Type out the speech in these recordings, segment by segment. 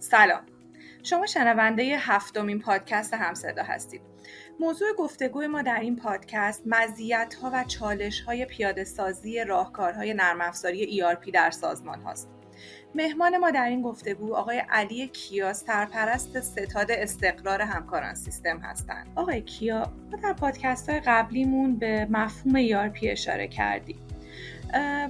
سلام. شما شنونده هفتمین پادکست همصدا هستید. موضوع گفتگوی ما در این پادکست مزیت ها و چالش های پیاده سازی راهکارهای نرم افزاری ERP در سازمان هاست. مهمان ما در این گفتگو آقای علی کیا سرپرست ستاد استقرار همکاران سیستم هستند. آقای کیا ما در پادکست های قبلیمون به مفهوم ERP اشاره کردیم.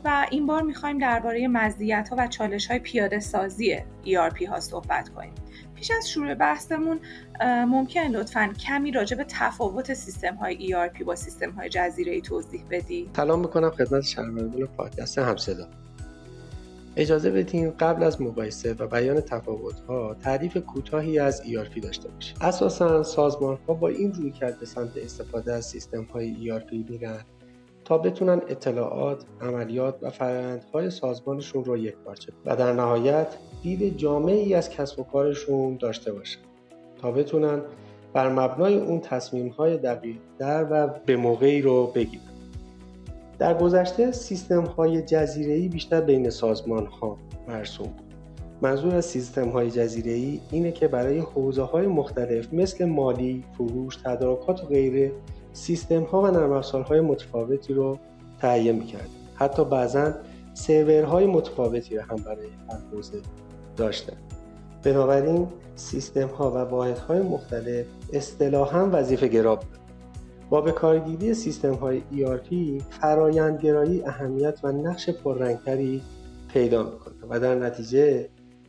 و این بار می‌خوایم درباره مزیت ها و چالش های پیاده سازی ERP ها صحبت کنیم. پیش از شروع بحثمون ممکن لطفا کمی راجع به تفاوت سیستم های ERP با سیستم های جزیره ای توضیح بدی؟ سلام می‌کنم خدمت شنوندگان پادکست همصدا. اجازه بدین قبل از مقایسه و بیان ها تعریف کوتاهی از ERP داشته باشیم اساسا سازمان ها با این روی کرد به سمت استفاده از سیستم های ERP میرن تا بتونن اطلاعات، عملیات و فرآیندهای سازمانشون رو یک پارچه و در نهایت دید جامعی از کسب و کارشون داشته باشن تا بتونن بر مبنای اون تصمیم های دقیق در و به موقعی رو بگیرن. در گذشته سیستم های جزیره بیشتر بین سازمان ها مرسوم بود. منظور از سیستم های جزیره ای اینه که برای حوزه های مختلف مثل مالی، فروش، تدارکات و غیره سیستم ها و نرم های متفاوتی رو تهیه می‌کرد. حتی بعضا سرورهای متفاوتی رو هم برای هر حوزه داشتن. بنابراین سیستم ها و واحد های مختلف اصطلاحا وظیفه گرا بود. با به کارگیری سیستم های ERP فرایندگرایی اهمیت و نقش پررنگتری پیدا می‌کنه و در نتیجه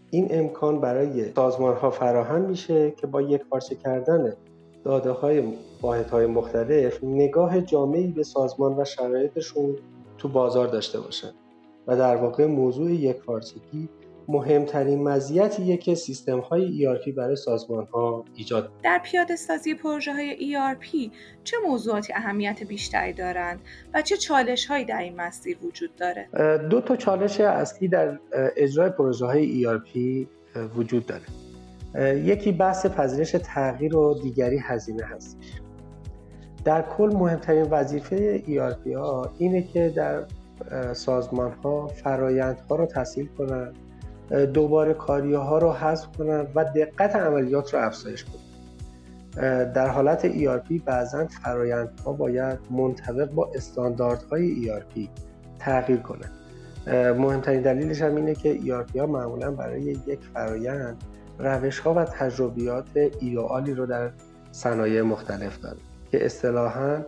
این امکان برای سازمان ها فراهم میشه که با یک پارچه کردن داده های واحد های مختلف نگاه جامعی به سازمان و شرایطشون تو بازار داشته باشن و در واقع موضوع یک پارچگی مهمترین مزیتیه که سیستم های ERP برای سازمان ها ایجاد در پیاده سازی پروژه های ERP چه موضوعاتی اهمیت بیشتری دارند و چه چالش هایی در این مسیر وجود داره؟ دو تا چالش اصلی در اجرای پروژه های ERP وجود داره یکی بحث پذیرش تغییر و دیگری هزینه هستش در کل مهمترین وظیفه ERP ها اینه که در سازمان ها فرایندها رو تسهیل کنند دوباره کاری ها رو حذف کنن و دقت عملیات رو افزایش کنن در حالت ERP بعضا فرایندها باید منطبق با استانداردهای ERP تغییر کنند مهمترین دلیلش هم اینه که ERP ها معمولا برای یک فرایند روش ها و تجربیات ایدئالی رو در صنایع مختلف داره که اصطلاحاً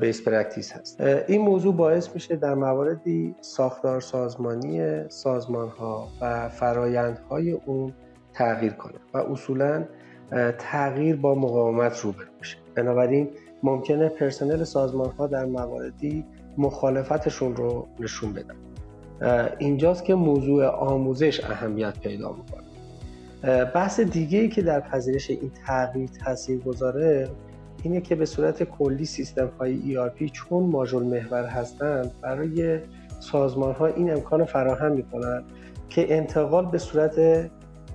best practice هست. این موضوع باعث میشه در مواردی ساختار سازمانی سازمان ها و فرایندهای اون تغییر کنه و اصولا تغییر با مقاومت روبرو میشه بنابراین ممکنه پرسنل سازمان ها در مواردی مخالفتشون رو نشون بدن. اینجاست که موضوع آموزش اهمیت پیدا می‌کنه. بحث دیگه ای که در پذیرش این تغییر تاثیر گذاره اینه که به صورت کلی سیستم های ERP چون ماژول محور هستند برای سازمان ها این امکان فراهم می کنند که انتقال به صورت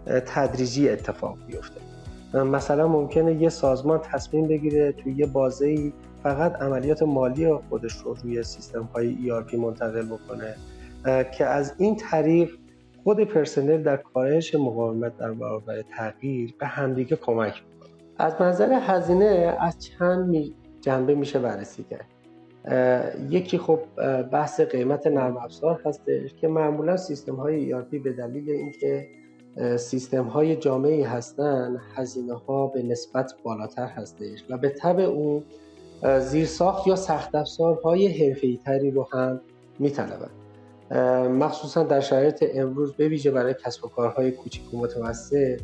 تدریجی اتفاق بیفته. مثلا ممکنه یه سازمان تصمیم بگیره توی یه بازه فقط عملیات مالی خودش رو روی سیستم های ERP منتقل بکنه که از این طریق خود پرسنل در کاهش مقاومت در برابر تغییر به همدیگه کمک از نظر هزینه از چند جنبه میشه بررسی کرد. یکی خب بحث قیمت نرم افزار هستش که معمولا سیستم های ERP به دلیل اینکه سیستم های جامعی هستن هزینه ها به نسبت بالاتر هستش و به طبع اون زیرساخت یا سخت افزارهای حرفه‌ای تری رو هم میطلبن. مخصوصا در شرایط امروز به ویژه برای کسب و کارهای کوچیک و متوسط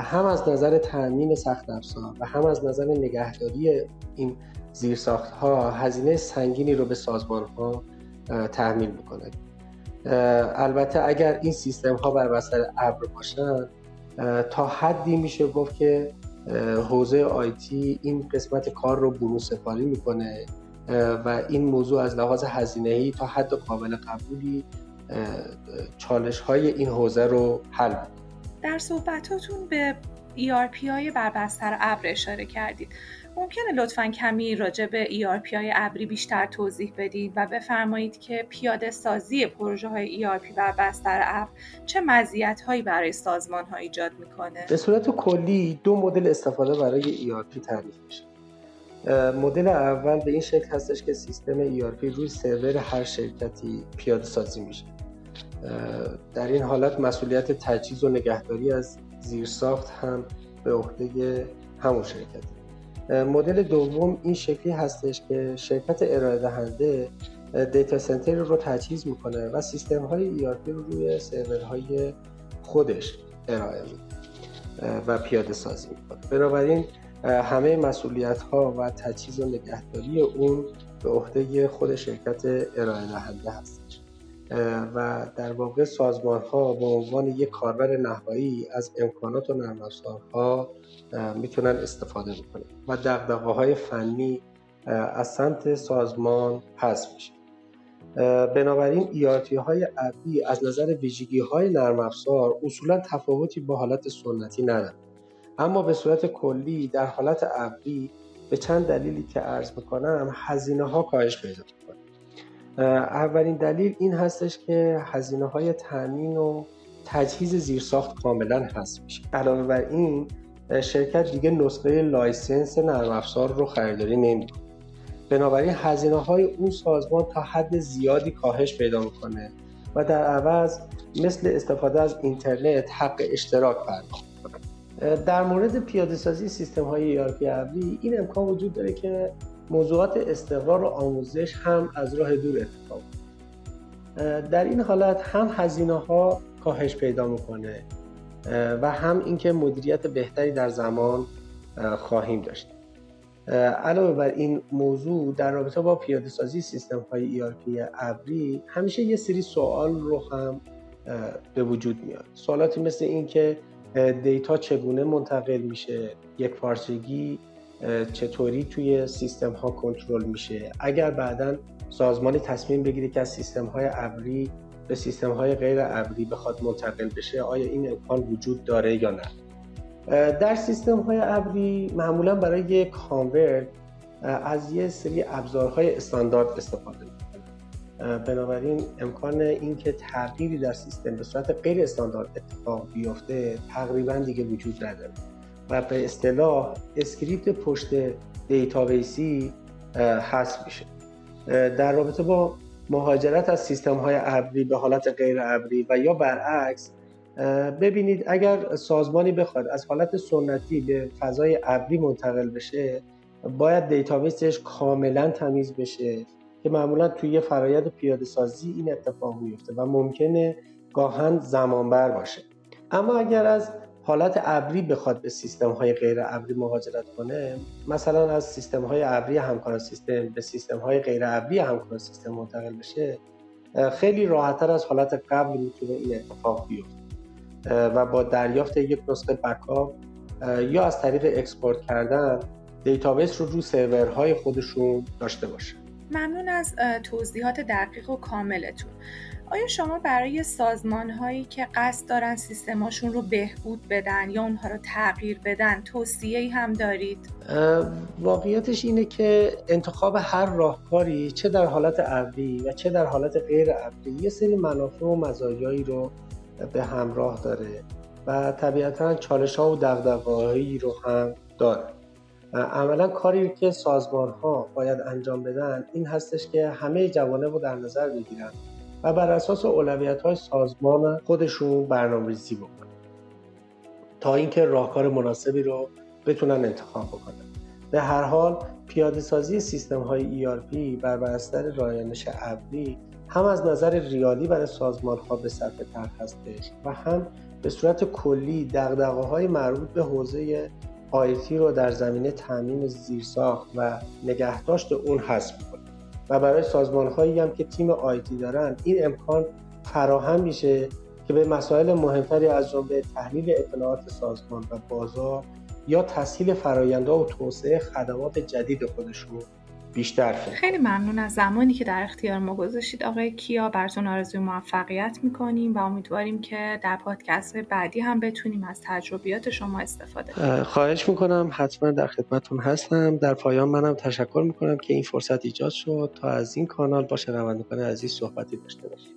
هم از نظر تامین سخت افزار و هم از نظر نگهداری این زیرساخت ها هزینه سنگینی رو به سازمان ها تحمیل می‌کنه. البته اگر این سیستم ها بر بستر ابر باشن تا حدی میشه گفت که حوزه آیتی این قسمت کار رو برون سپاری می‌کنه. و این موضوع از لحاظ هزینه ای تا حد قابل قبولی چالش های این حوزه رو حل در صحبتاتون به ERP های بر بستر ابر اشاره کردید. ممکنه لطفا کمی راجع به ERP های ابری بیشتر توضیح بدید و بفرمایید که پیاده سازی پروژه های ERP و بستر ابر چه مزیت هایی برای سازمان ها ایجاد می‌کنه؟ به صورت کلی دو مدل استفاده برای ERP تعریف میشه. مدل اول به این شکل هستش که سیستم ERP روی سرور هر شرکتی پیاده سازی میشه. در این حالت مسئولیت تجهیز و نگهداری از زیرساخت هم به عهده همون شرکت مدل دوم این شکلی هستش که شرکت ارائه دهنده دیتا سنتر رو تجهیز می‌کنه و سیستم های ERP رو روی سرورهای خودش ارائه میده و پیاده سازی می‌کنه. بنابراین همه مسئولیت ها و تجهیز و نگهداری اون به عهده خود شرکت ارائه دهنده هستش. و در واقع سازمان ها به عنوان یک کاربر نهایی از امکانات و نرم افزارها می‌تونن استفاده بکنن و دغدغه های فنی از سمت سازمان پس میشه بنابراین ERP های ابری از نظر ویژگی های نرم افزار اصولا تفاوتی با حالت سنتی ندارن. اما به صورت کلی در حالت ابری به چند دلیلی که عرض می‌کنم هزینه ها کاهش پیدا می‌کنه. اولین دلیل این هستش که هزینه های تامین و تجهیز زیرساخت کاملا هست میشه. علاوه بر این شرکت دیگه نسخه license نرم افزار رو خریداری نمی‌کنه. بنابراین هزینه های اون سازمان تا حد زیادی کاهش پیدا می‌کنه و در عوض مثل استفاده از اینترنت حق اشتراک پرداخت در مورد پیاده سازی سیستم های ERP ابری این امکان وجود داره که موضوعات استقرار و آموزش هم از راه دور اتفاق در این حالت هم هزینه ها کاهش پیدا می‌کنه و هم اینکه مدیریت بهتری در زمان خواهیم داشت. علاوه بر این موضوع در رابطه با پیاده سازی سیستم های ERP ابری همیشه یه سری سوال رو هم به وجود میاد. سوالاتی مثل اینکه دیتا چگونه منتقل میشه؟ یک پارچگی چطوری توی سیستم ها کنترل میشه؟ اگر بعدا سازمانی تصمیم بگیره که از سیستم های ابری به سیستم های غیر ابری بخواد منتقل بشه آیا این امکان وجود داره یا نه؟ در سیستم های ابری معمولا برای convert از یه سری ابزارهای استاندارد استفاده می‌کنه. بنابراین امکان اینکه تغییری در سیستم به صورت غیر استاندارد اتفاق بیفته تقریبا دیگه وجود نداره. و به اصطلاح script پشت database ی حذف میشه. در رابطه با مهاجرت از سیستم های ابری به حالت غیر ابری و یا برعکس ببینید اگر سازمانی بخواد از حالت سنتی به فضای ابری منتقل بشه باید database ش کاملا تمیز بشه. که معمولا توی یه فرایند پیاده سازی این اتفاق میفته و ممکنه گاهن زمانبر باشه. اما اگر از حالت ابری بخواد به سیستم های غیر ابری مهاجرت کنه مثلا از سیستم های ابری همکاران سیستم به سیستم های غیر ابری همکاران سیستم منتقل بشه خیلی راحتتر از حالت قبل می‌تونه این اتفاق بیفته. و با دریافت یک نسخه backup یا از طریق export کردن database رو رو سرورهای خودشون داشته باشه. ممنون از توضیحات دقیق و کاملتون آیا شما برای سازمان هایی که قصد دارن سیستماشون رو بهبود بدن یا اونها رو تغییر بدن توصیه هم دارید؟ واقعیتش اینه که انتخاب هر راهکاری چه در حالت ابری و چه در حالت غیر ابری یه سری منافع و مزایایی رو به همراه داره و طبیعتا چالش ها و دقدقه رو هم داره عملا کاری که سازمان ها باید انجام بدن این هستش که همه جوانب رو در نظر بگیرن و بر اساس اولویت های سازمان خودشون برنامه‌ریزی بکنن تا اینکه راهکار مناسبی رو بتونن انتخاب بکنن. به هر حال پیاده سازی سیستم های ERP بر بستر رایانش ابری هم از نظر ریالی برای سازمان ها به صرفه تر هستش و هم به صورت کلی دقدقه های مربوط به حوزه آیتی رو در زمینه تامین زیرساخت و نگهداشت اون حذف می‌کنه و برای سازمان هایی هم که تیم آیتی دارن این امکان فراهم میشه که به مسائل مهمتری از جمله تحلیل اطلاعات سازمان و بازار یا تسهیل فرایندها و توسعه خدمات جدید خودشون بیشتر خیلی ممنون از زمانی که در اختیار ما گذاشتید. آقای کیا براتون آرزوی موفقیت می‌کنیم و امیدواریم که در پادکست بعدی هم بتونیم از تجربیات شما استفاده کنیم. خواهش می‌کنم. حتما در خدمتون هستم. در پایان منم تشکر می‌کنم که این فرصت ایجاد شد تا از این کانال با شنوندگان عزیز صحبتی داشته باشیم.